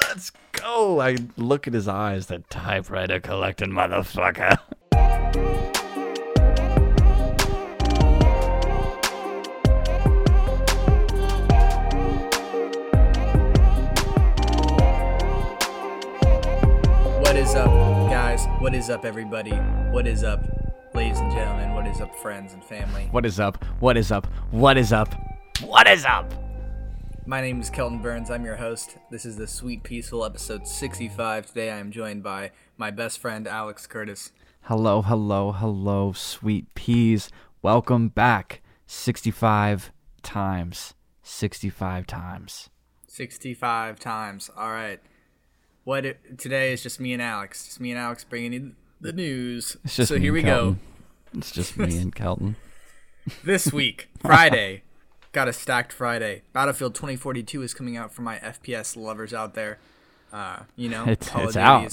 Let's go. I look at his eyes, that typewriter collecting motherfucker. Is up, everybody? What is up, ladies and gentlemen? What is up, friends and family? What is up? What is up? What is up? What is up? My name is Kelton Burns. I'm your host. This is the Sweet Peaceful episode 65. Today I am joined by my best friend, Alex Curtis. Hello, hello, hello, sweet peas. Welcome back. 65 times. 65 times. 65 times. All right. What it, today is just me and Alex. Just me and Alex bringing you the news. It's just so here we Kelton. go. It's just me and Kelton. This week, Friday, got a stacked Friday. Battlefield 2042 is coming out for my FPS lovers out there. Uh, you know, It's, Call it's out.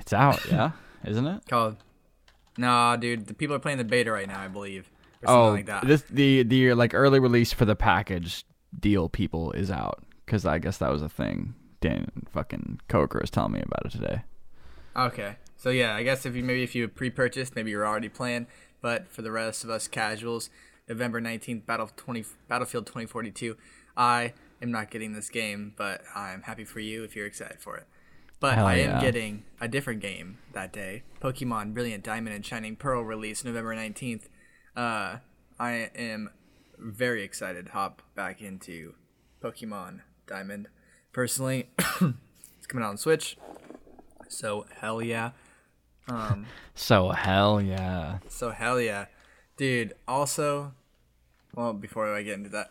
It's out, yeah? Isn't it? Call. Nah, dude. The people are playing the beta right now, I believe, or something Oh, like that. this the the like early release for the package deal people is out because I guess that was a thing. Dan fucking Coker was telling me about it today. Okay, so yeah, I guess if you maybe if you pre-purchased, maybe you're already playing. But for the rest of us casuals, November 19th, Battle 20, Battlefield 2042. I am not getting this game, but I'm happy for you if you're excited for it. But Hell I am yeah. getting a different game that day. Pokemon Brilliant Diamond and Shining Pearl release November 19th. Uh, I am very excited to hop back into Pokemon Diamond. Personally, it's coming out on Switch. So hell yeah. Um, So hell yeah. so hell yeah, dude. Also, well, before I get into that,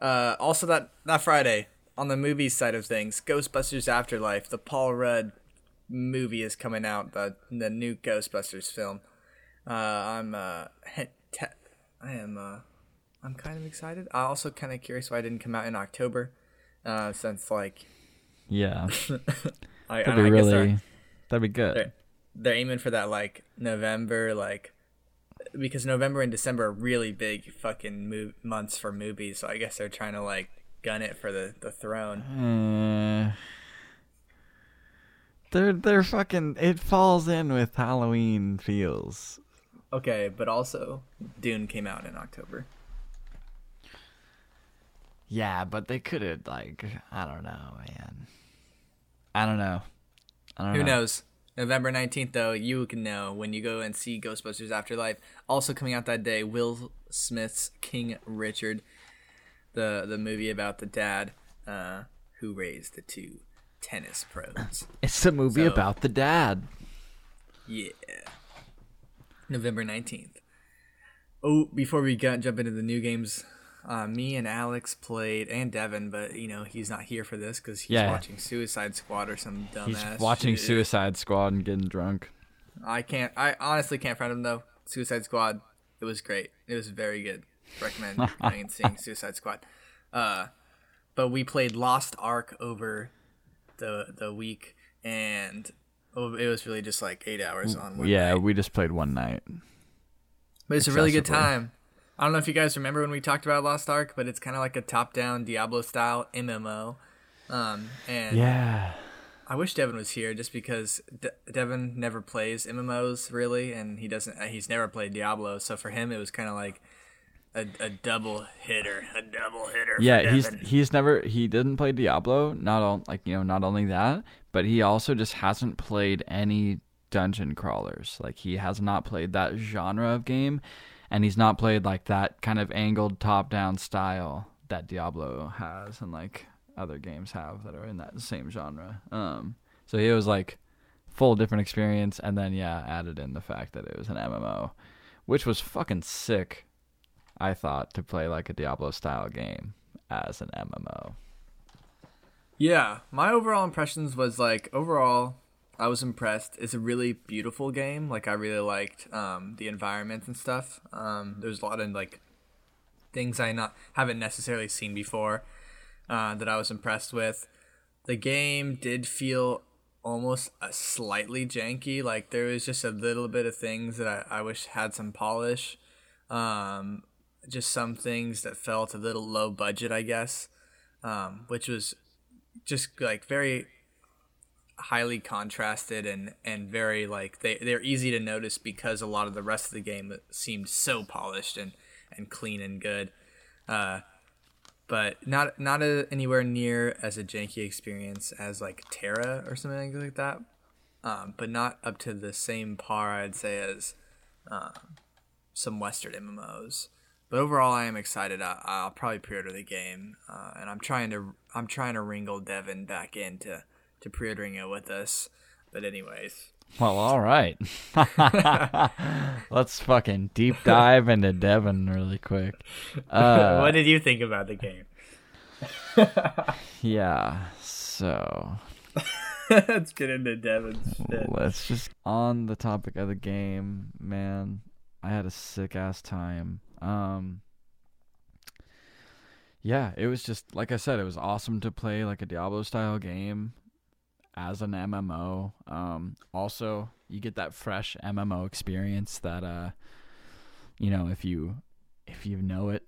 uh, also that that Friday on the movie side of things, Ghostbusters Afterlife, the Paul Rudd movie is coming out. The the new Ghostbusters film. Uh, I'm uh, te- I am uh, I'm kind of excited. I also kind of curious why it didn't come out in October, uh, since like Yeah. I, That'd I be guess really that'd be good. they're, they're aiming for that like November, like because November and December are really big fucking mo- months for movies. So I guess they're trying to like gun it for the the throne. Uh, they're they're fucking it falls in with Halloween feels. Okay, but also Dune came out in October. Yeah, but they could have like I don't know, man. I don't know. I don't Who know. knows? November 19th, though, you can know when you go and see Ghostbusters Afterlife. Also coming out that day, Will Smith's King Richard, the the movie about the dad uh, who raised the two tennis pros. It's a movie So- about the dad. Yeah. November 19th. Oh, before we got, jump into the new games, uh, me and Alex played, and Devin, but, you know, he's not here for this because he's Yeah. watching Suicide Squad or some dumbass He's watching shit. Suicide Squad and getting drunk. I can't, I honestly can't find him, though. Suicide Squad, it was great. It was very good. Recommend going and seeing Suicide Squad. Uh, but we played Lost Ark over the the week, and it was really just like eight hours on one yeah, night. we just played one night. But it's a really good time. I don't know if you guys remember when we talked about Lost Ark, but it's kind of like a top-down Diablo style MMO. Um, and Yeah. I wish Devin was here just because De- Devin never plays MMOs really, and he doesn't. uh, He's never played Diablo, so for him it was kind of like a, a double hitter, a double hitter. Yeah, he's he's never he didn't play Diablo. Not all like you know not only that, but he also just hasn't played any dungeon crawlers. Like he has not played that genre of game, and he's not played like that kind of angled top down style that Diablo has, and like other games have that are in that same genre. Um, so it was like full different experience, and then yeah, added in the fact that it was an MMO, which was fucking sick. I thought to play like a Diablo style game as an MMO. Yeah, my overall impressions was like overall, I was impressed. It's a really beautiful game. Like I really liked um, the environment and stuff. Um, there's a lot of like things I not haven't necessarily seen before uh, that I was impressed with. The game did feel almost a slightly janky. Like there was just a little bit of things that I, I wish had some polish. Um, just some things that felt a little low budget, I guess. Um, which was just like very highly contrasted and and very like they they're easy to notice because a lot of the rest of the game seemed so polished and and clean and good. Uh, but not not a, anywhere near as a janky experience as like TERA or something like that. Um, but not up to the same par I'd say as um, some Western MMOs. But overall, I am excited. I, will probably pre-order the game, uh, and I'm trying to I'm trying to wrangle Devin back into to pre-ordering it with us. But anyways, well, all right. Let's fucking deep dive into Devin really quick. Uh, what did you think about the game? yeah, so. let's get into Devin's shit. Let's just. On the topic of the game, man, I had a sick ass time. Um. Yeah, it was just like I said, it was awesome to play like a Diablo style game as an MMO. Um, also, you get that fresh MMO experience that uh, you know, if you if you know it,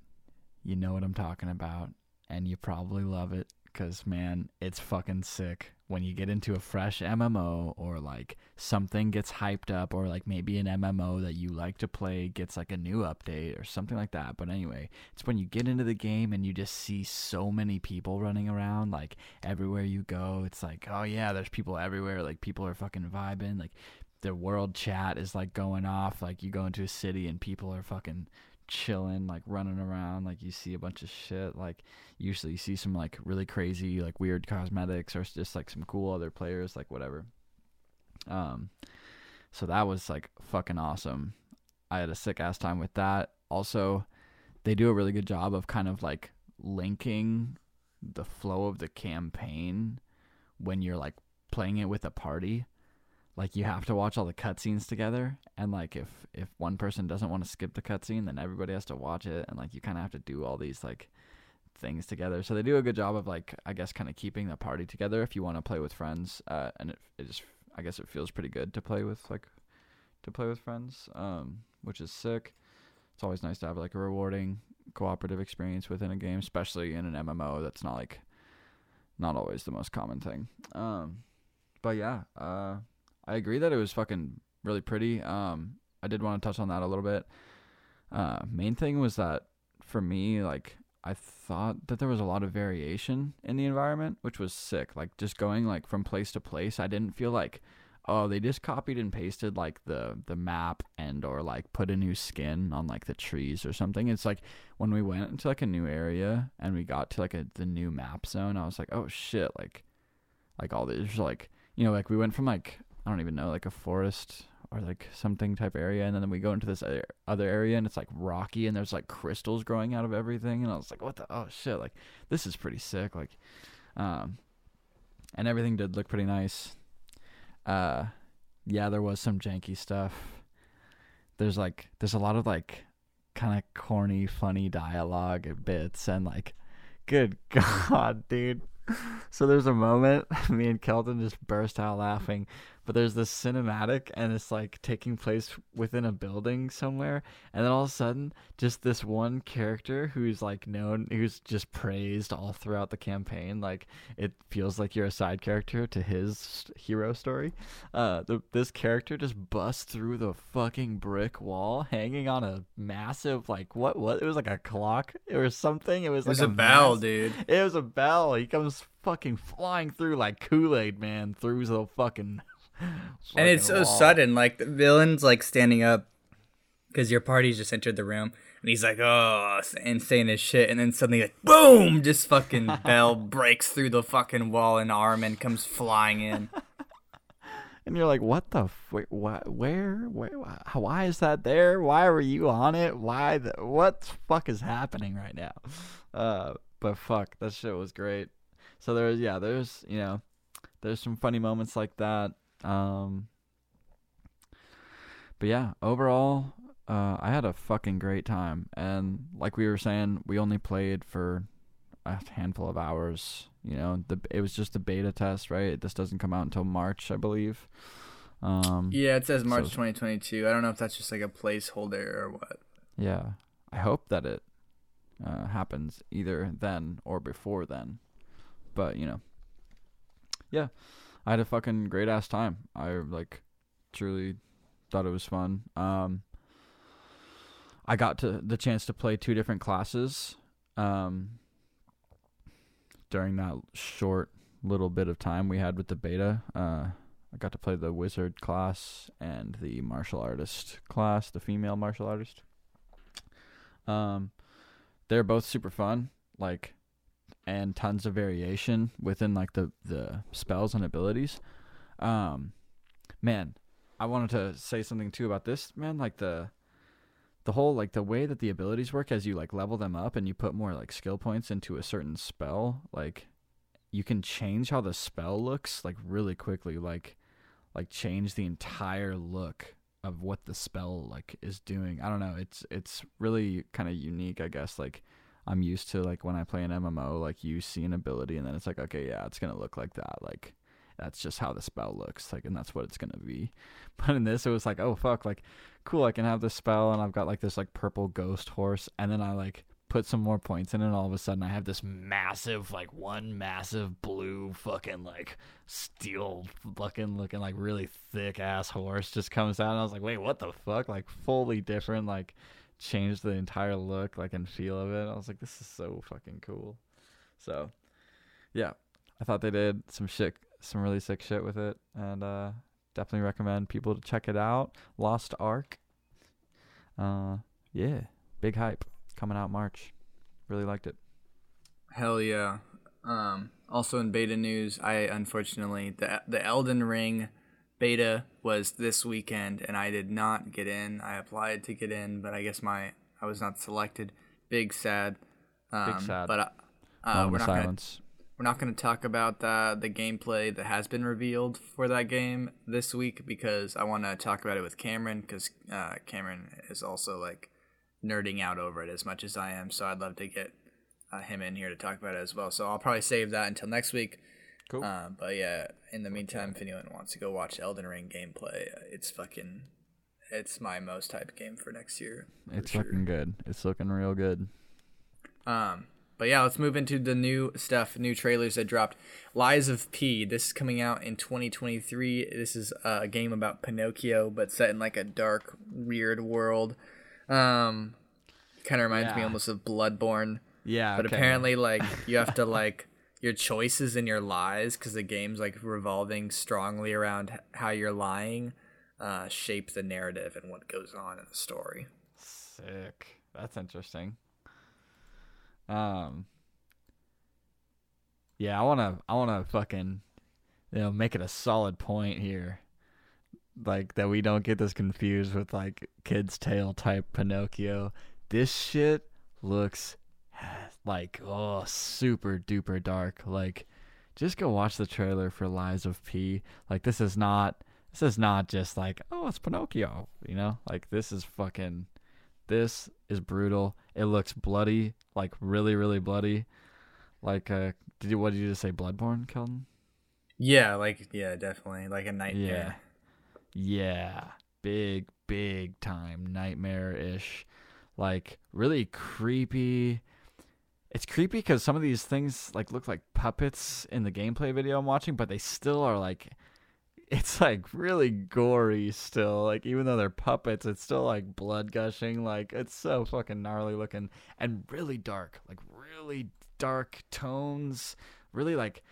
you know what I'm talking about, and you probably love it because man, it's fucking sick when you get into a fresh MMO or like something gets hyped up or like maybe an MMO that you like to play gets like a new update or something like that. But anyway, it's when you get into the game and you just see so many people running around like everywhere you go. It's like, oh yeah, there's people everywhere. Like people are fucking vibing. Like the world chat is like going off. Like you go into a city and people are fucking chilling, like running around, like you see a bunch of shit. Like usually you see some like really crazy, like weird cosmetics or just like some cool other players, like whatever. Um, so that was like fucking awesome. I had a sick ass time with that. Also, they do a really good job of kind of like linking the flow of the campaign when you're like playing it with a party like you have to watch all the cutscenes together and like if if one person doesn't want to skip the cutscene then everybody has to watch it and like you kind of have to do all these like things together. So they do a good job of like i guess kind of keeping the party together if you want to play with friends uh, and it, it just i guess it feels pretty good to play with like to play with friends um, which is sick. It's always nice to have like a rewarding cooperative experience within a game especially in an mmo that's not like not always the most common thing. Um, but yeah uh, I agree that it was fucking really pretty. Um, I did want to touch on that a little bit. Uh, main thing was that for me, like I thought that there was a lot of variation in the environment, which was sick. Like just going like from place to place, I didn't feel like oh they just copied and pasted like the the map and or like put a new skin on like the trees or something. It's like when we went into like a new area and we got to like a the new map zone, I was like oh shit like like all these like you know like we went from like I don't even know, like a forest or like something type area, and then we go into this other area and it's like rocky and there's like crystals growing out of everything, and I was like, what the oh shit, like this is pretty sick, like, um, and everything did look pretty nice. Uh, yeah, there was some janky stuff. There's like there's a lot of like kind of corny, funny dialogue bits, and like, good god, dude. So there's a moment me and Kelton just burst out laughing but there's this cinematic and it's like taking place within a building somewhere and then all of a sudden just this one character who's like known who's just praised all throughout the campaign like it feels like you're a side character to his hero story uh the, this character just busts through the fucking brick wall hanging on a massive like what what? It was like a clock or something? It was it was like a, a bell mass, dude. it was a bell. He comes fucking flying through like kool-aid man through the fucking and it's so wall. sudden. Like the villain's like standing up because your party's just entered the room, and he's like, "Oh," insane as shit, and then suddenly, like, boom! Just fucking Bell breaks through the fucking wall, and Armin comes flying in. and you're like, "What the? F- wait, what? Where? Where? Why is that there? Why were you on it? Why? The, what the fuck is happening right now?" Uh, but fuck, that shit was great. So there's yeah, there's you know, there's some funny moments like that. Um, but yeah, overall, uh, I had a fucking great time. And like we were saying, we only played for a handful of hours. You know, the it was just a beta test, right? This doesn't come out until March, I believe. Um, Yeah, it says March So- 2022. I don't know if that's just like a placeholder or what. yeah. I hope that it uh, happens either then or before then. But you know, yeah, I had a fucking great ass time. I like truly thought it was fun. Um, I got to the chance to play two different classes. Um, during that short little bit of time we had with the beta, uh, I got to play the wizard class and the martial artist class, the female martial artist. Um, they're both super fun, like, and tons of variation within like the the spells and abilities. Um, man, I wanted to say something too about this, man. Like the the whole like the way that the abilities work as you like level them up and you put more like skill points into a certain spell, like you can change how the spell looks like really quickly, like like change the entire look of what the spell like is doing. I don't know. It's it's really kind of unique, I guess. Like I'm used to like when I play an MMO, like you see an ability and then it's like, okay, yeah, it's gonna look like that. Like that's just how the spell looks, like, and that's what it's gonna be. But in this, it was like, oh fuck, like cool, I can have this spell and I've got like this like purple ghost horse, and then I like put some more points in, and all of a sudden I have this massive, like one massive blue fucking like steel fucking looking like really thick ass horse just comes out, and I was like, wait, what the fuck? Like fully different, like changed the entire look, like and feel of it. I was like, this is so fucking cool. So, yeah, I thought they did some shit, some really sick shit with it, and uh, definitely recommend people to check it out. Lost Ark. Uh, yeah, big hype coming out March. Really liked it. Hell yeah. Um, also in beta news, I unfortunately the the Elden Ring beta was this weekend, and I did not get in. I applied to get in, but I guess my I was not selected. Big sad. Um, sad. But uh, uh, we're not gonna we're not going to talk about the the gameplay that has been revealed for that game this week because I want to talk about it with Cameron because uh, Cameron is also like nerding out over it as much as I am. So I'd love to get uh, him in here to talk about it as well. So I'll probably save that until next week. Cool. Uh, but yeah, in the meantime, if anyone wants to go watch Elden Ring gameplay, it's fucking. It's my most hyped game for next year. for it's sure. looking good. It's looking real good. Um, but yeah, let's move into the new stuff, new trailers that dropped. Lies of P. This is coming out in 2023. This is a game about Pinocchio, but set in like a dark, weird world. Um, kind of reminds me almost of Bloodborne. Yeah, But okay. apparently, like you have to like your choices and your lies because the game's like revolving strongly around how you're lying, uh, shape the narrative and what goes on in the story. Sick. That's interesting. Um. Yeah, I wanna, I wanna fucking, you know, make it a solid point here, like that we don't get this confused with like Kid's Tale type Pinocchio. This shit looks like oh super duper dark. Like, just go watch the trailer for Lies of P. Like, this is not, this is not just like oh it's Pinocchio, you know. Like this is fucking this is brutal. It looks bloody, like really, really bloody. Like, uh, did you what did you just say? Bloodborne, Kelton? Yeah, like yeah, definitely like a nightmare Yeah, yeah, big, big time nightmare ish. Like really creepy. It's creepy because some of these things like look like puppets in the gameplay video I'm watching, but they still are like. It's like really gory still. Like even though they're puppets, it's still like blood gushing. Like it's so fucking gnarly looking and really dark. Like really dark tones. Really like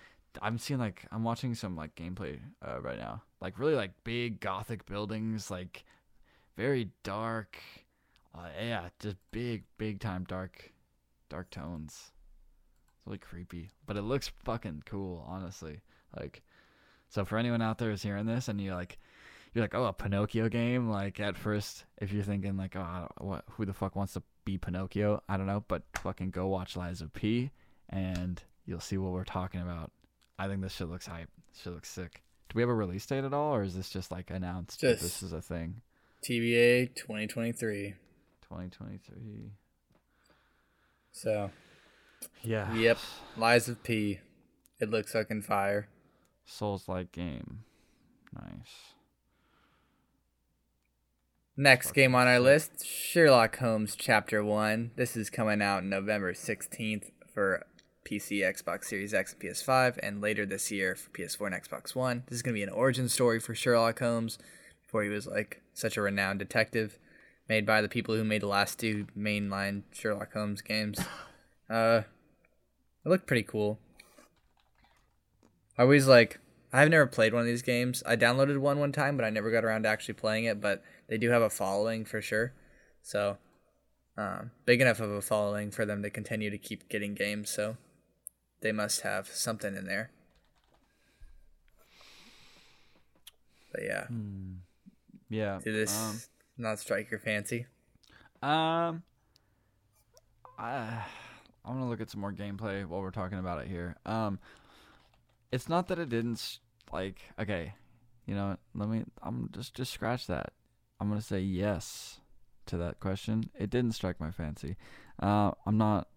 I'm seeing like I'm watching some like gameplay uh, right now. Like really like big gothic buildings, like very dark. Uh, yeah, just big big time dark dark tones. It's really creepy, but it looks fucking cool, honestly. Like so for anyone out there who's hearing this and you like you're like, "Oh, a Pinocchio game." Like at first, if you're thinking like, "Oh, what who the fuck wants to be Pinocchio?" I don't know, but fucking go watch Lies of P and you'll see what we're talking about. I think this shit looks hype. This shit looks sick. Do we have a release date at all, or is this just like announced Just- this is a thing? TBA 2023. 2023. So, Yeah. yep, Lies of P. It looks fucking fire. Souls like game. Nice. Next game on our list Sherlock Holmes Chapter 1. This is coming out November 16th for PC, Xbox Series X, and PS5, and later this year for PS4 and Xbox One. This is going to be an origin story for Sherlock Holmes before he was like such a renowned detective, made by the people who made the last two mainline Sherlock Holmes games. Uh, it looked pretty cool. I always like. I've never played one of these games. I downloaded one one time, but I never got around to actually playing it. But they do have a following for sure, so um, big enough of a following for them to continue to keep getting games. So they must have something in there. But yeah, Yeah. did this Um, not strike your fancy? Um, I I'm gonna look at some more gameplay while we're talking about it here. Um, it's not that it didn't like. Okay, you know, let me. I'm just just scratch that. I'm gonna say yes to that question. It didn't strike my fancy. Uh, I'm not.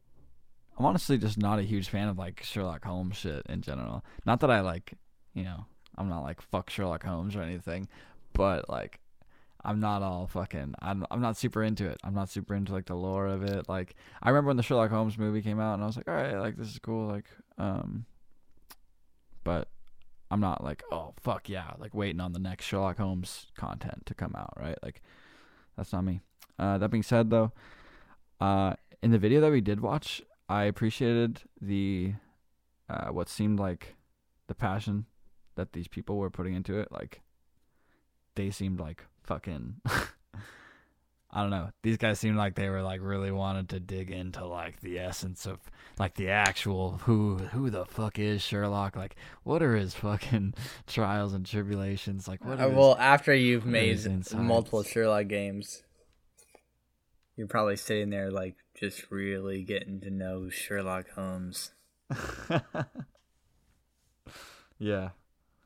I'm honestly just not a huge fan of like Sherlock Holmes shit in general. Not that I like, you know, I'm not like fuck Sherlock Holmes or anything, but like I'm not all fucking. I'm I'm not super into it. I'm not super into like the lore of it. Like I remember when the Sherlock Holmes movie came out, and I was like, all right, like this is cool. Like, um, but I'm not like, oh fuck yeah, like waiting on the next Sherlock Holmes content to come out, right? Like that's not me. Uh, that being said, though, uh, in the video that we did watch, I appreciated the uh, what seemed like the passion that these people were putting into it. Like they seemed like fucking I don't know. These guys seemed like they were like really wanted to dig into like the essence of like the actual who who the fuck is Sherlock? Like what are his fucking trials and tribulations? Like what Uh, well, after you've made multiple Sherlock games, you're probably sitting there like just really getting to know Sherlock Holmes. Yeah.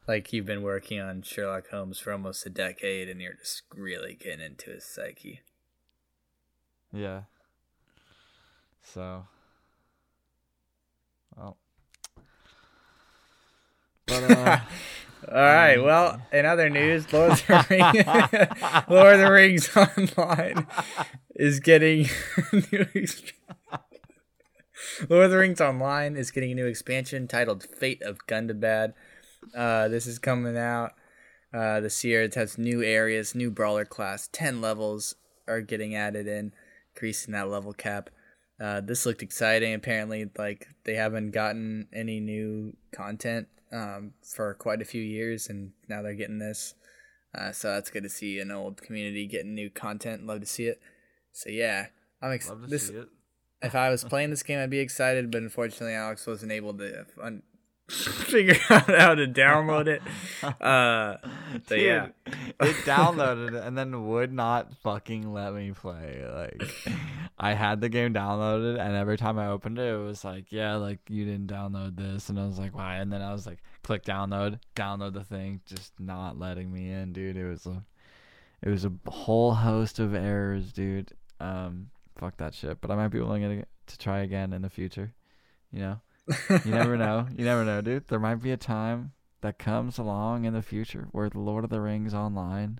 Like you've been working on Sherlock Holmes for almost a decade, and you're just really getting into his psyche. Yeah. So well but uh All right. Well, in other news, Lord of the Lord of the Rings Online is getting new. Exp- Lord of the Rings Online is getting a new expansion titled Fate of Gundabad. Uh, this is coming out uh, this year. It has new areas, new brawler class, ten levels are getting added in, increasing that level cap. Uh, this looked exciting. Apparently, like they haven't gotten any new content um, for quite a few years, and now they're getting this. Uh, so that's good to see an old community getting new content. Love to see it. So yeah, I'm love excited. to This see it. if I was playing this game, I'd be excited, but unfortunately, Alex wasn't able to un- figure out how to download it. Uh, so yeah, it downloaded and then would not fucking let me play. Like, I had the game downloaded, and every time I opened it, it was like, "Yeah, like you didn't download this," and I was like, "Why?" And then I was like, "Click download, download the thing," just not letting me in, dude. It was a, it was a whole host of errors, dude. Um, fuck that shit. But I might be willing to, to try again in the future. You know, you never know. You never know, dude. There might be a time that comes along in the future where the Lord of the Rings online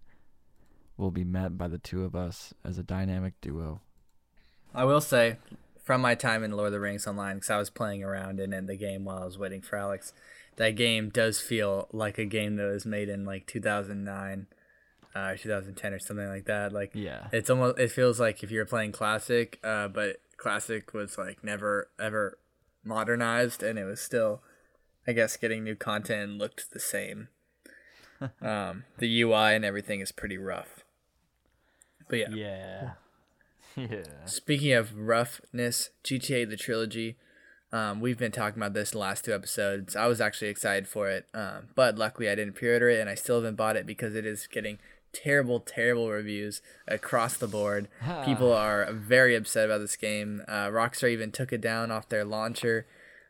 will be met by the two of us as a dynamic duo. I will say, from my time in Lord of the Rings Online, because I was playing around in, in the game while I was waiting for Alex, that game does feel like a game that was made in like 2009 uh, or 2010 or something like that. Like Yeah. it's almost it feels like if you're playing classic, uh, but classic was like never ever modernized, and it was still, I guess, getting new content and looked the same. um, the UI and everything is pretty rough. But yeah. Yeah. Yeah. Speaking of roughness, GTA the trilogy. Um, we've been talking about this the last two episodes. I was actually excited for it, um, but luckily I didn't pre-order it, and I still haven't bought it because it is getting terrible, terrible reviews across the board. People are very upset about this game. Uh, Rockstar even took it down off their launcher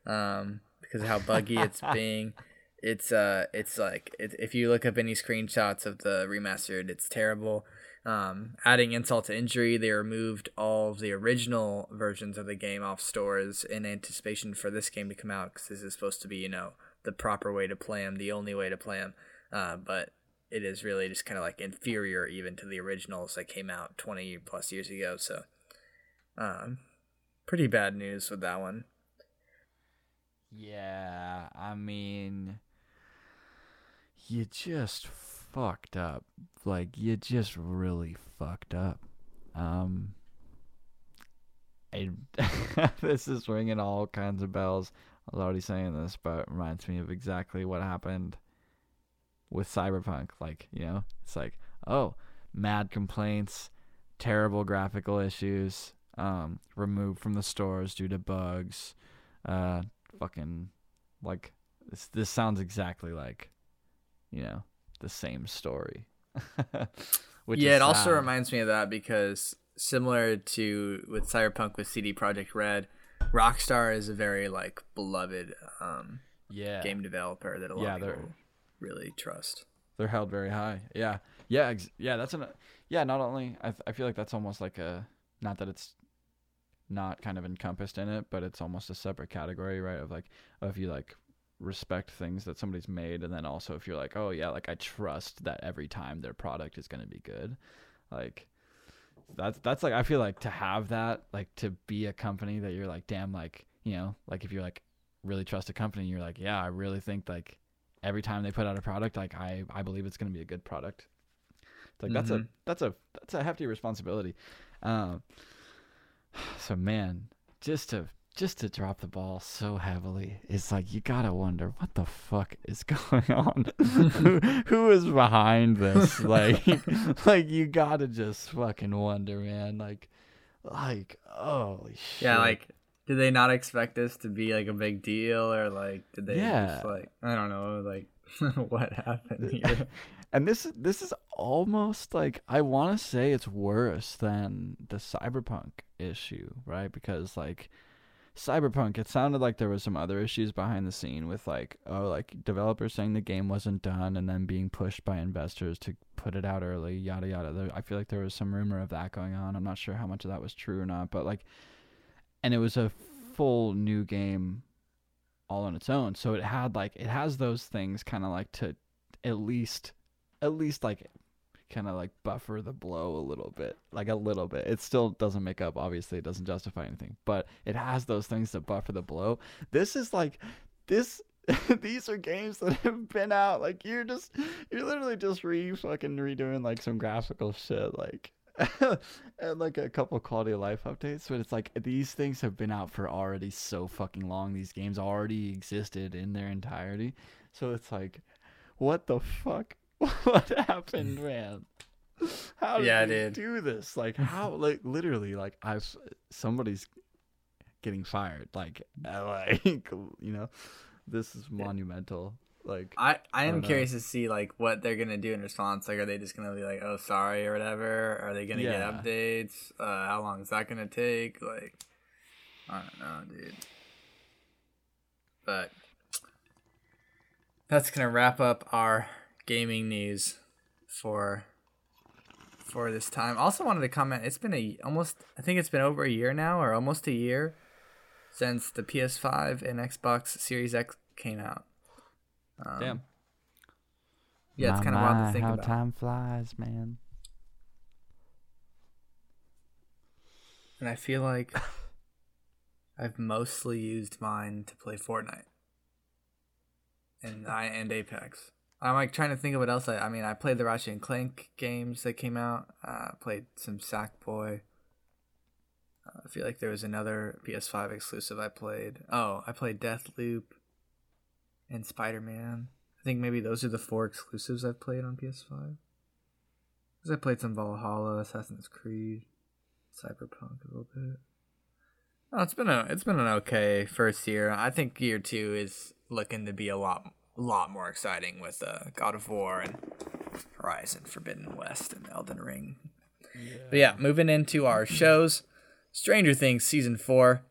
um, because of how buggy it's being. It's uh, it's like it, if you look up any screenshots of the remastered, it's terrible. Um, adding insult to injury, they removed all of the original versions of the game off stores in anticipation for this game to come out because this is supposed to be, you know, the proper way to play them, the only way to play them. Uh, but it is really just kind of like inferior even to the originals that came out 20 plus years ago. So, um, pretty bad news with that one. Yeah, I mean, you just fucked up. Like you just really fucked up. Um, I, this is ringing all kinds of bells. I was already saying this, but it reminds me of exactly what happened with Cyberpunk. Like, you know, it's like, oh, mad complaints, terrible graphical issues, um, removed from the stores due to bugs, uh, fucking, like, this, this sounds exactly like, you know, the same story. yeah, it also reminds me of that because similar to with Cyberpunk with CD Projekt Red, Rockstar is a very like beloved um, yeah game developer that a lot yeah, of people really trust. They're held very high. Yeah, yeah, ex- yeah. That's an yeah. Not only I, th- I feel like that's almost like a not that it's not kind of encompassed in it, but it's almost a separate category, right? Of like, if you like respect things that somebody's made and then also if you're like oh yeah like i trust that every time their product is going to be good like that's that's like i feel like to have that like to be a company that you're like damn like you know like if you're like really trust a company you're like yeah i really think like every time they put out a product like i i believe it's going to be a good product it's like mm-hmm. that's a mm-hmm. that's a that's a hefty responsibility um so man just to just to drop the ball so heavily it's like you gotta wonder what the fuck is going on who, who is behind this like like you gotta just fucking wonder man like like oh shit. yeah like did they not expect this to be like a big deal or like did they yeah. just like i don't know like what happened here and this this is almost like I want to say it's worse than the cyberpunk issue, right? Because like Cyberpunk, it sounded like there was some other issues behind the scene with like oh like developers saying the game wasn't done and then being pushed by investors to put it out early, yada yada. I feel like there was some rumor of that going on. I'm not sure how much of that was true or not, but like and it was a full new game all on its own. So it had like it has those things kind of like to at least at least like kind of like buffer the blow a little bit, like a little bit. It still doesn't make up, obviously, it doesn't justify anything, but it has those things to buffer the blow. This is like, this. these are games that have been out. Like you're just, you're literally just re fucking redoing like some graphical shit, like and like a couple quality of life updates. But it's like these things have been out for already so fucking long. These games already existed in their entirety. So it's like, what the fuck? what happened, man? How did yeah, you do this? Like how? Like literally, like I've somebody's getting fired. Like like you know, this is monumental. Like I I am I curious to see like what they're gonna do in response. Like, are they just gonna be like, "Oh, sorry" or whatever? Are they gonna yeah. get updates? Uh, how long is that gonna take? Like, I don't know, dude. But that's gonna wrap up our gaming news for for this time. Also wanted to comment. It's been a almost I think it's been over a year now, or almost a year since the PS5 and Xbox Series X came out. Um, Damn. Yeah, it's kind of wild to think about. how about. time flies, man. And I feel like I've mostly used mine to play Fortnite and I and Apex. I'm like trying to think of what else I. I mean, I played the Ratchet and Clank games that came out. Uh, played some Sackboy. Uh, I feel like there was another PS5 exclusive I played. Oh, I played Deathloop and Spider Man. I think maybe those are the four exclusives I've played on PS5. Because I played some Valhalla, Assassin's Creed, Cyberpunk a little bit. Oh, it's been a it's been an okay first year. I think year two is looking to be a lot lot more exciting with uh, God of War and Horizon Forbidden West and Elden Ring. Yeah. But yeah, moving into our shows, Stranger Things season four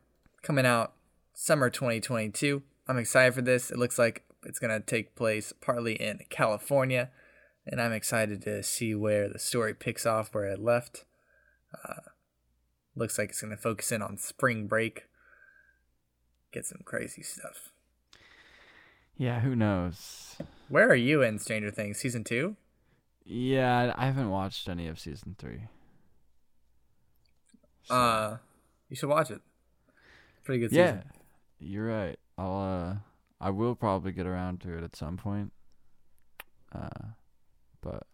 coming out summer 2022. I'm excited for this. It looks like it's gonna take place partly in California. and I'm excited to see where the story picks off where it left. Uh, looks like it's going to focus in on spring break. Get some crazy stuff. Yeah, who knows? Where are you in Stranger Things season two? Yeah, I haven't watched any of season three. So. Uh, you should watch it. Pretty good yeah, season. you're right. I'll uh, I will probably get around to it at some point. Uh, but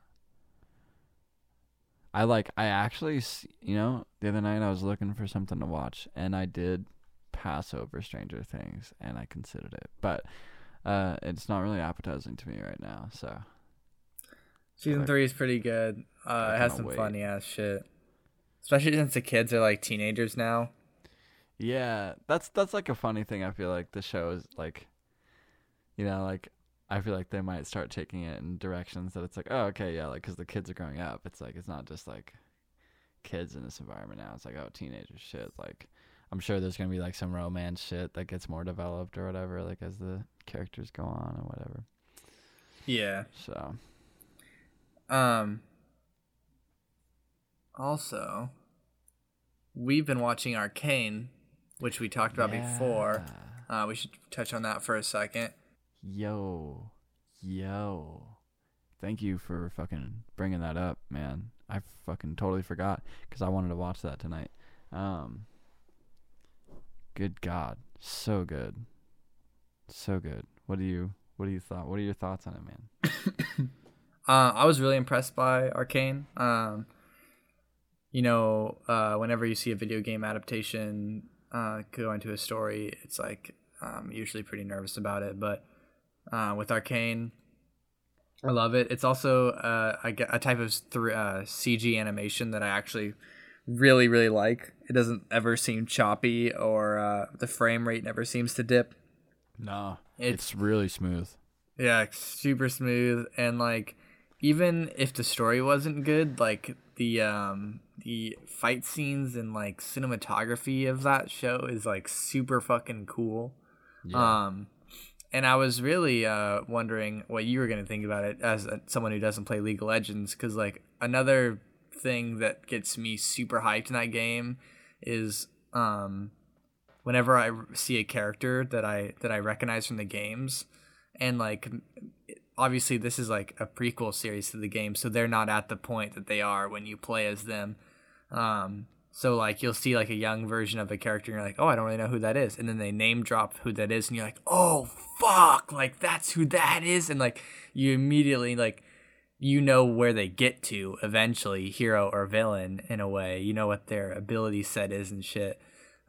I like I actually you know the other night I was looking for something to watch and I did pass over Stranger Things and I considered it, but uh, it's not really appetizing to me right now. So season three is pretty good. Uh, it has some funny ass shit, especially since the kids are like teenagers now. Yeah, that's that's like a funny thing. I feel like the show is like, you know, like I feel like they might start taking it in directions that it's like, oh, okay, yeah, like because the kids are growing up. It's like it's not just like kids in this environment now. It's like oh, teenagers shit. Like I'm sure there's gonna be like some romance shit that gets more developed or whatever, like as the characters go on or whatever. Yeah. So. Um. Also, we've been watching Arcane, which we talked about yeah. before. Uh, we should touch on that for a second. Yo, yo. Thank you for fucking bringing that up, man. I fucking totally forgot because I wanted to watch that tonight. Um, good God, so good, so good. What do you What do you thought? What are your thoughts on it, man? uh, I was really impressed by Arcane. Um, you know, uh, whenever you see a video game adaptation uh, go into a story, it's like I'm usually pretty nervous about it. But uh, with Arcane, I love it. It's also uh, a, a type of th- uh, CG animation that I actually really, really like. It doesn't ever seem choppy or uh, the frame rate never seems to dip. No, it's, it's really smooth. Yeah, super smooth. And like, even if the story wasn't good, like the um the fight scenes and like cinematography of that show is like super fucking cool. Yeah. Um and I was really uh wondering what you were going to think about it as a, someone who doesn't play League of Legends cuz like another thing that gets me super hyped in that game is um whenever I see a character that I that I recognize from the games and like obviously this is like a prequel series to the game, so they're not at the point that they are when you play as them. Um, so like you'll see like a young version of a character, and you're like, oh, I don't really know who that is, and then they name drop who that is, and you're like, oh fuck, like that's who that is, and like you immediately like you know where they get to eventually, hero or villain in a way. You know what their ability set is and shit.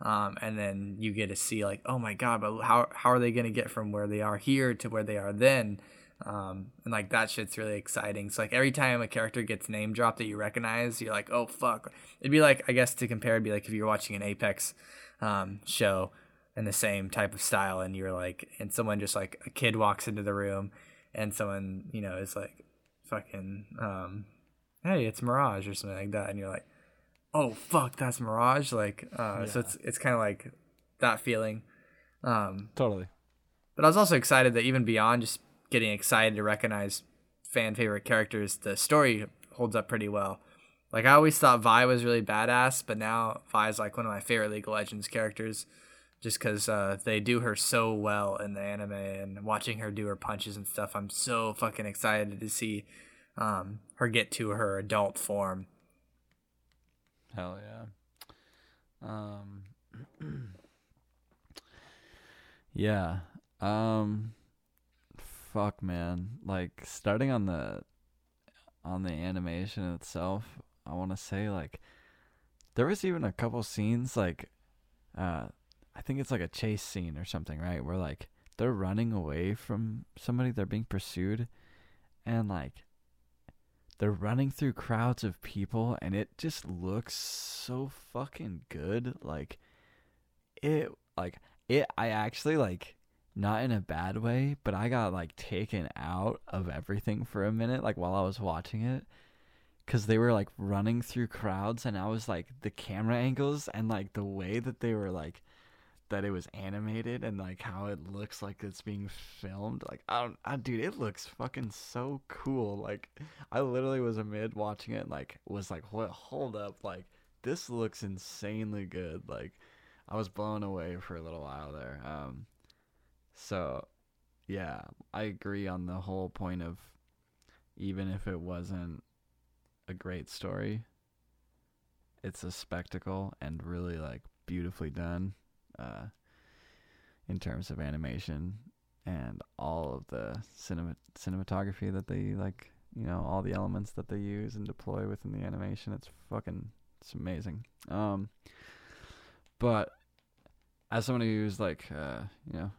Um, and then you get to see like, oh my god, but how how are they gonna get from where they are here to where they are then? Um, and like that shit's really exciting. So like every time a character gets name dropped that you recognize, you're like, oh fuck. It'd be like I guess to compare, it'd be like if you're watching an Apex um, show in the same type of style, and you're like, and someone just like a kid walks into the room, and someone you know is like, fucking, um, hey, it's Mirage or something like that, and you're like, oh fuck, that's Mirage. Like, uh, yeah. so it's it's kind of like that feeling. Um, totally. But I was also excited that even beyond just getting excited to recognize fan favorite characters, the story holds up pretty well. Like I always thought Vi was really badass, but now Vi is like one of my favorite League of Legends characters, just because uh, they do her so well in the anime and watching her do her punches and stuff. I'm so fucking excited to see um, her get to her adult form. Hell yeah. Um. yeah. Um fuck, man. Like starting on the on the animation itself, I want to say like there was even a couple scenes like uh I think it's like a chase scene or something, right? Where like they're running away from somebody, they're being pursued and like they're running through crowds of people and it just looks so fucking good. Like it like it I actually like not in a bad way, but I got like taken out of everything for a minute, like while I was watching it, because they were like running through crowds, and I was like the camera angles and like the way that they were like that it was animated and like how it looks like it's being filmed. Like I don't, I, dude, it looks fucking so cool. Like I literally was amid watching it, like was like, what? Hold up, like this looks insanely good. Like I was blown away for a little while there. Um, so yeah, I agree on the whole point of even if it wasn't a great story, it's a spectacle and really like beautifully done uh, in terms of animation and all of the cinema cinematography that they like you know all the elements that they use and deploy within the animation. It's fucking it's amazing. Um but as someone who's like uh you know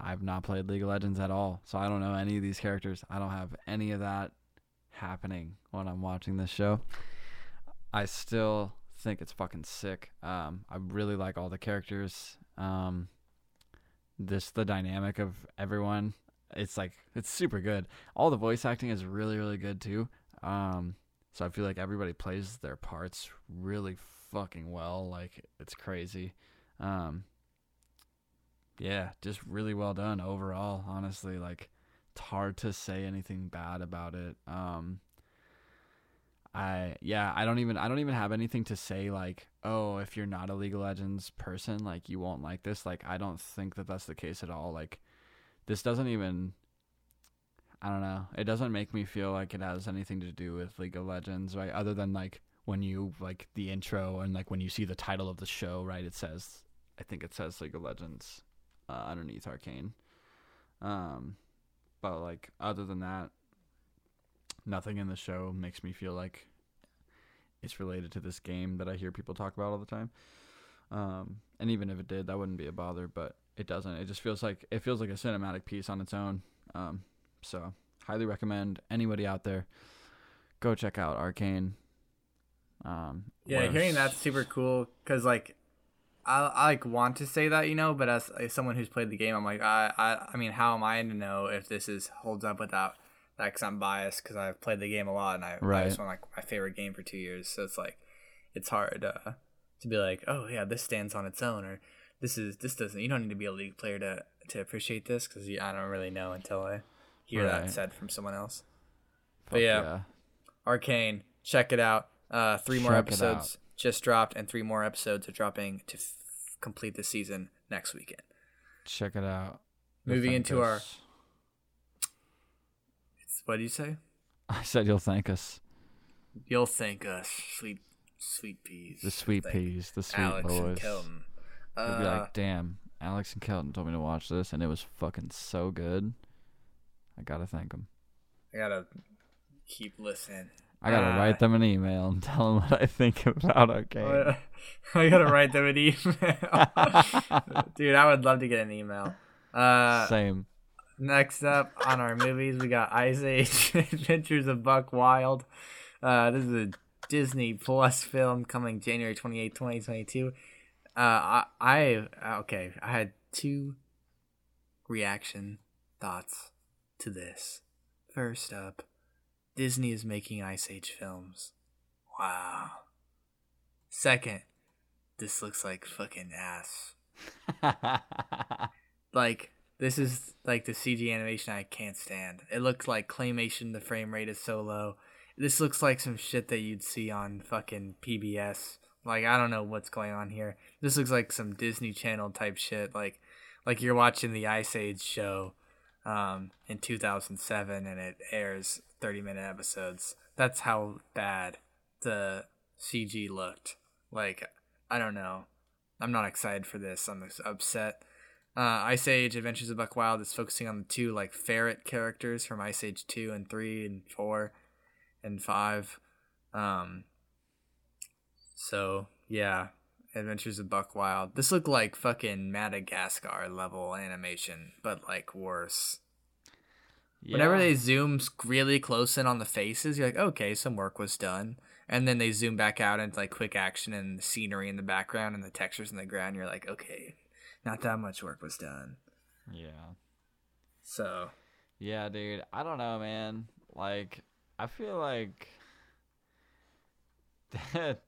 I've not played League of Legends at all so I don't know any of these characters. I don't have any of that happening when I'm watching this show. I still think it's fucking sick. Um I really like all the characters. Um this the dynamic of everyone it's like it's super good. All the voice acting is really really good too. Um so i feel like everybody plays their parts really fucking well. Like it's crazy. Um yeah just really well done overall honestly like it's hard to say anything bad about it um I yeah, I don't even I don't even have anything to say like, oh, if you're not a League of Legends person, like you won't like this. Like I don't think that that's the case at all. Like this doesn't even I don't know. It doesn't make me feel like it has anything to do with League of Legends, right? Other than like when you like the intro and like when you see the title of the show, right? It says I think it says League of Legends uh, underneath Arcane. Um but like other than that, nothing in the show makes me feel like it's related to this game that I hear people talk about all the time. Um, and even if it did, that wouldn't be a bother, but it doesn't. It just feels like it feels like a cinematic piece on its own. Um, so highly recommend anybody out there go check out Arcane. Um, yeah, hearing that's super cool because like I, I like want to say that you know, but as, as someone who's played the game, I'm like I, I I mean, how am I to know if this is holds up without that? Because I'm biased because I've played the game a lot and I, I Right. just want like my favorite game for two years, so it's like it's hard uh, to be like, oh yeah, this stands on its own, or this is this doesn't. You don't need to be a league player to to appreciate this because I don't really know until I hear Right. that said from someone else. fuck but yeah. Arcane, check it out. Uh, three more Check episodes just dropped, and three more episodes are dropping to f- complete the season next weekend. check it out. Moving into our- what do you say? I said you'll thank us. You'll thank us, sweet, sweet peas. The sweet peas, the sweet Alex boys. and Kelton. You'll be Uh, like, damn, Alex and Kelton told me to watch this, and it was fucking so good. I gotta thank them. I gotta keep listening. I gotta Uh, write them an email and tell them what I think about our game. I gotta write them an email. Dude, I would love to get an email. Uh, Same. Next up on our movies, we got Ice Age: Adventures of Buck Wild. Uh, this is a Disney Plus film coming January twenty eighth, 2022. Uh, I, I okay, I had two reaction thoughts to this. First up, Disney is making Ice Age films. Wow. Second, this looks like fucking ass. like this is like the CG animation I can't stand. It looks like claymation. The frame rate is so low. This looks like some shit that you'd see on fucking PBS. Like I don't know what's going on here. This looks like some Disney Channel type shit. Like like you're watching the Ice Age show um, in 2007 and it airs 30 minute episodes. That's how bad the CG looked. Like I don't know. I'm not excited for this. I'm upset. Uh, Ice Age Adventures of Buck Wild is focusing on the two like ferret characters from Ice Age two and three and four and five. Um, so yeah, Adventures of Buck Wild. This looked like fucking Madagascar level animation, but like worse. Whenever they zoom really close in on the faces, you're like, okay, some work was done. And then they zoom back out into like quick action and the scenery in the background and the textures in the ground. You're like, okay, not that much work was done. yeah. So Yeah, dude. I don't know, man. Like, I feel like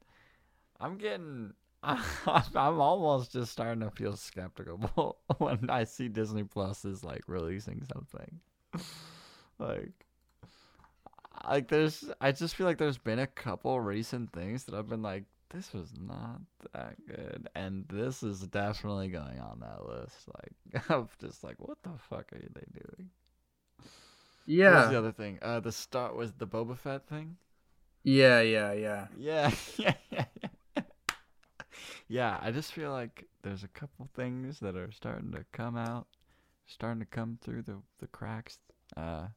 I'm getting I'm almost just starting to feel skeptical when I see Disney Plus is like releasing something. like, like there's, I just feel like there's been a couple recent things that I've been like, this was not that good, and this is definitely going on that list. Like, I'm just like, what the fuck are they doing? Yeah. What was the other thing? Uh, the start was the Boba Fett thing. Yeah, yeah, yeah. Yeah, yeah, yeah. yeah. yeah, I just feel like there's a couple things that are starting to come out, starting to come through the the cracks. Uh,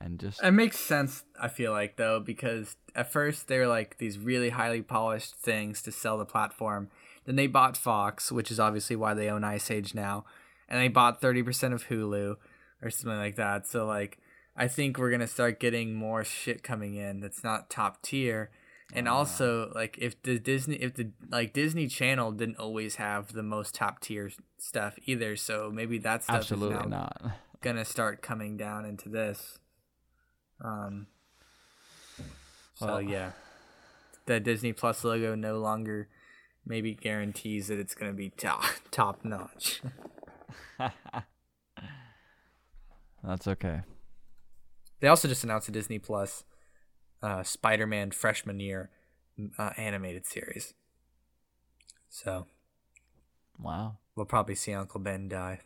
and just it makes sense. I feel like though because at first they were like these really highly polished things to sell the platform. Then they bought Fox, which is obviously why they own Ice Age now, and they bought thirty percent of Hulu or something like that. So like I think we're gonna start getting more shit coming in that's not top tier. And oh, also, like if the Disney, if the like Disney Channel didn't always have the most top tier stuff either, so maybe that stuff absolutely is not gonna start coming down into this. Um. So well, yeah, the Disney Plus logo no longer maybe guarantees that it's gonna be top top notch. That's okay. They also just announced a Disney Plus uh, Spider-Man freshman year uh, animated series. So, wow, we'll probably see Uncle Ben die.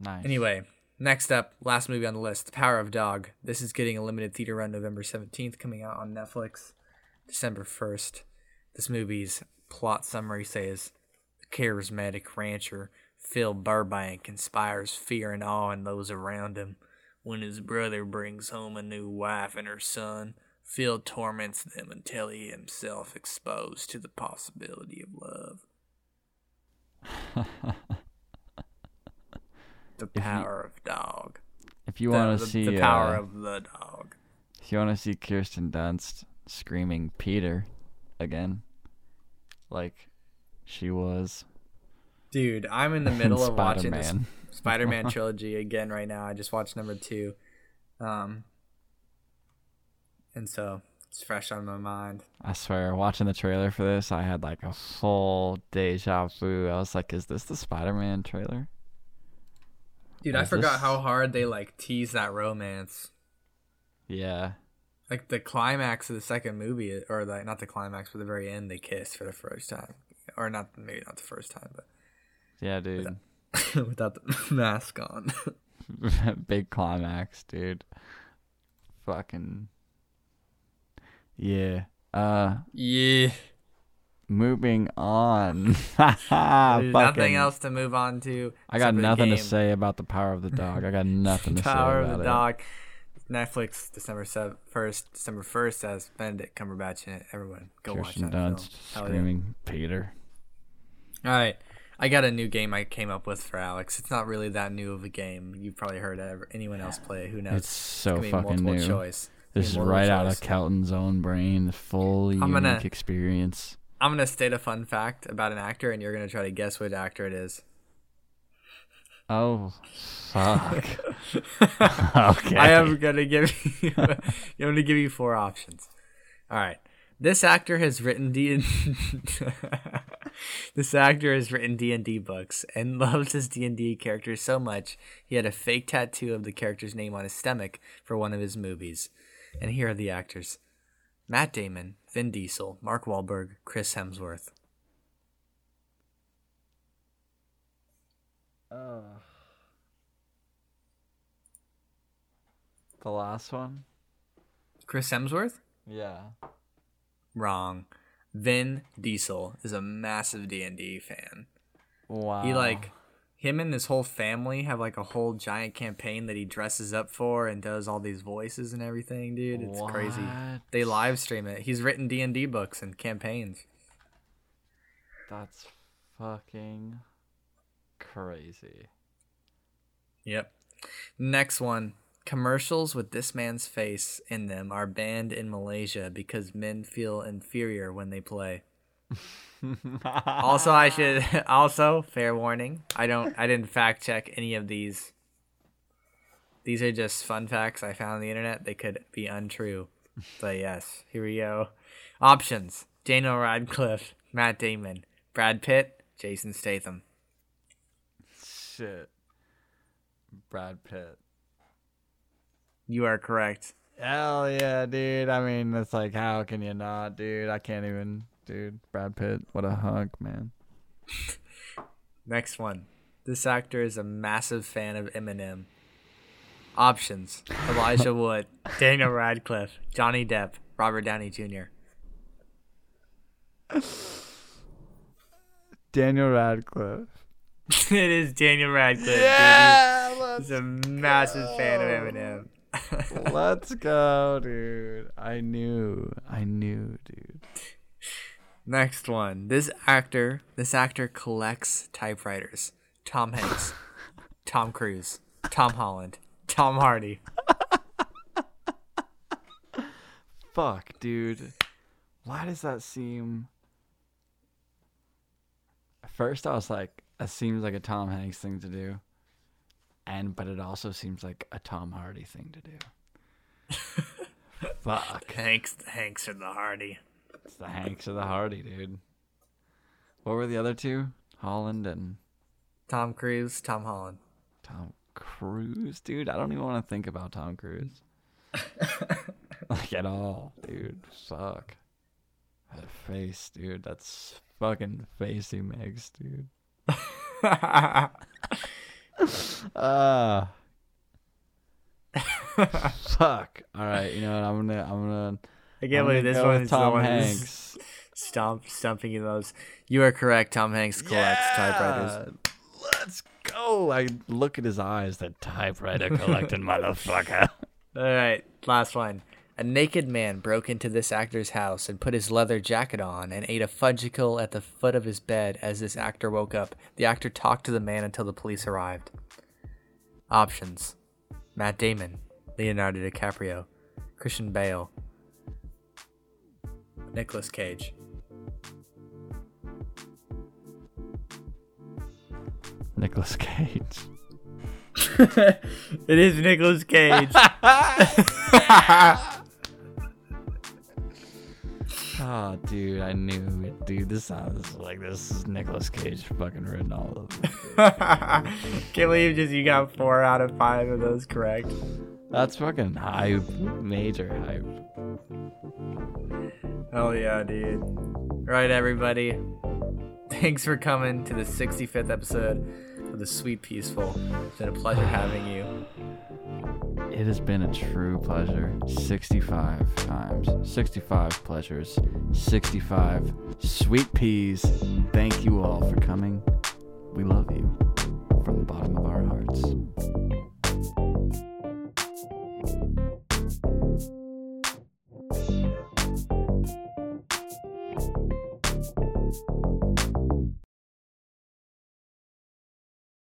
Nice. Anyway, next up, last movie on the list, The Power of Dog. This is getting a limited theater run November 17th, coming out on Netflix December 1st. This movie's plot summary says the charismatic rancher Phil Burbank inspires fear and awe in those around him when his brother brings home a new wife and her son, Phil torments them until he himself exposed to the possibility of love. the power you, of dog. If you want to see the power uh, of the dog. If you want to see Kirsten Dunst screaming Peter again, like she was. Dude, I'm in the middle of watching this Spider-Man trilogy again right now. I just watched number two, um, and so it's fresh on my mind. I swear, watching the trailer for this, I had like a full deja vu. I was like, "Is this the Spider-Man trailer?" Dude, I forgot this... how hard they like tease that romance. Yeah. Like the climax of the second movie, or like not the climax, but the very end, they kiss for the first time, or not maybe not the first time, but yeah, dude. without the mask on. Big climax, dude. Fucking yeah. Uh yeah. Moving on. nothing else to move on to. I got nothing to say about the power of the dog. I got nothing to say about Power of the dog. Netflix, December first, December first, has Benedict Cumberbatch in it. Everyone, go Kirsten watch that Dunst film. screaming yeah. Peter. All right, I got a new game I came up with for Alex. It's not really that new of a game. You've probably heard anyone else play it. Who knows? It's so it's fucking new. Choice. This is right choice. out of Kelton's own brain. Full I'm unique gonna, experience. I'm gonna state a fun fact about an actor, and you're gonna try to guess which actor it is. Oh, fuck. okay. I am gonna give you. I'm gonna give you four options. All right. This actor has written D this actor has written D&D books and loves his D&D characters so much he had a fake tattoo of the character's name on his stomach for one of his movies. And here are the actors. Matt Damon, Vin Diesel, Mark Wahlberg, Chris Hemsworth. Uh, the last one? Chris Hemsworth? Yeah wrong. Vin Diesel is a massive D and D fan. Wow. He like him and his whole family have like a whole giant campaign that he dresses up for and does all these voices and everything, dude. It's what? crazy. They live stream it. He's written D and D books and campaigns. That's fucking crazy. Yep. Next one. Commercials with this man's face in them are banned in Malaysia because men feel inferior when they play. also, I should also fair warning. I don't. I didn't fact check any of these. These are just fun facts I found on the internet. They could be untrue, but yes, here we go. Options: Daniel Radcliffe, Matt Damon. Brad Pitt. Jason Statham. Shit. Brad Pitt. You are correct. Hell yeah, dude. I mean, it's like, how can you not, dude? I can't even, dude. Brad Pitt, what a hunk, man. Next one. This actor is a massive fan of Eminem. Options: Elijah Wood, Daniel Radcliffe, Johnny Depp, Robert Downey Jr. Daniel Radcliffe. it is Daniel Radcliffe. Yeah, He's a massive fan of Eminem. Let's go, dude. I knew. I knew, dude. Next one. This actor, this actor collects typewriters. Tom Hanks, Tom Cruise, Tom Holland, Tom Hardy. Fuck, dude. Why does that seem. At first, I was like, that seems like a Tom Hanks thing to do. And, but it also seems like a Tom Hardy thing to do. Fuck. Hanks, Hanks, or the Hardy. It's the Hanks or the Hardy, dude. What were the other two? Holland and Tom Cruise, Tom Holland. Tom Cruise, dude. I don't even want to think about Tom Cruise. like at all, dude. Fuck. That face, dude. That's fucking face he makes, dude. Uh fuck. All right, you know what? I'm gonna, I'm gonna. I can't believe this one is the Tom one Hanks. Stomp, stumping in those. You are correct. Tom Hanks collects typewriters. Let's go. I look at his eyes. That typewriter collecting motherfucker. All right, last one. A naked man broke into this actor's house and put his leather jacket on and ate a fudgicle at the foot of his bed as this actor woke up. The actor talked to the man until the police arrived. Options Matt Damon, Leonardo DiCaprio, Christian Bale, Nicolas Cage. Nicolas Cage. it is Nicolas Cage. Oh, dude, I knew it. Dude, this sounds like this is Nicolas Cage fucking written all over. Can't believe just you got four out of five of those correct. That's fucking hype. Major hype. Hell yeah, dude. Right, everybody. Thanks for coming to the 65th episode of The Sweet Peaceful. It's been a pleasure having you. It has been a true pleasure. 65 times. 65 pleasures. 65 sweet peas. Thank you all for coming. We love you from the bottom of our hearts.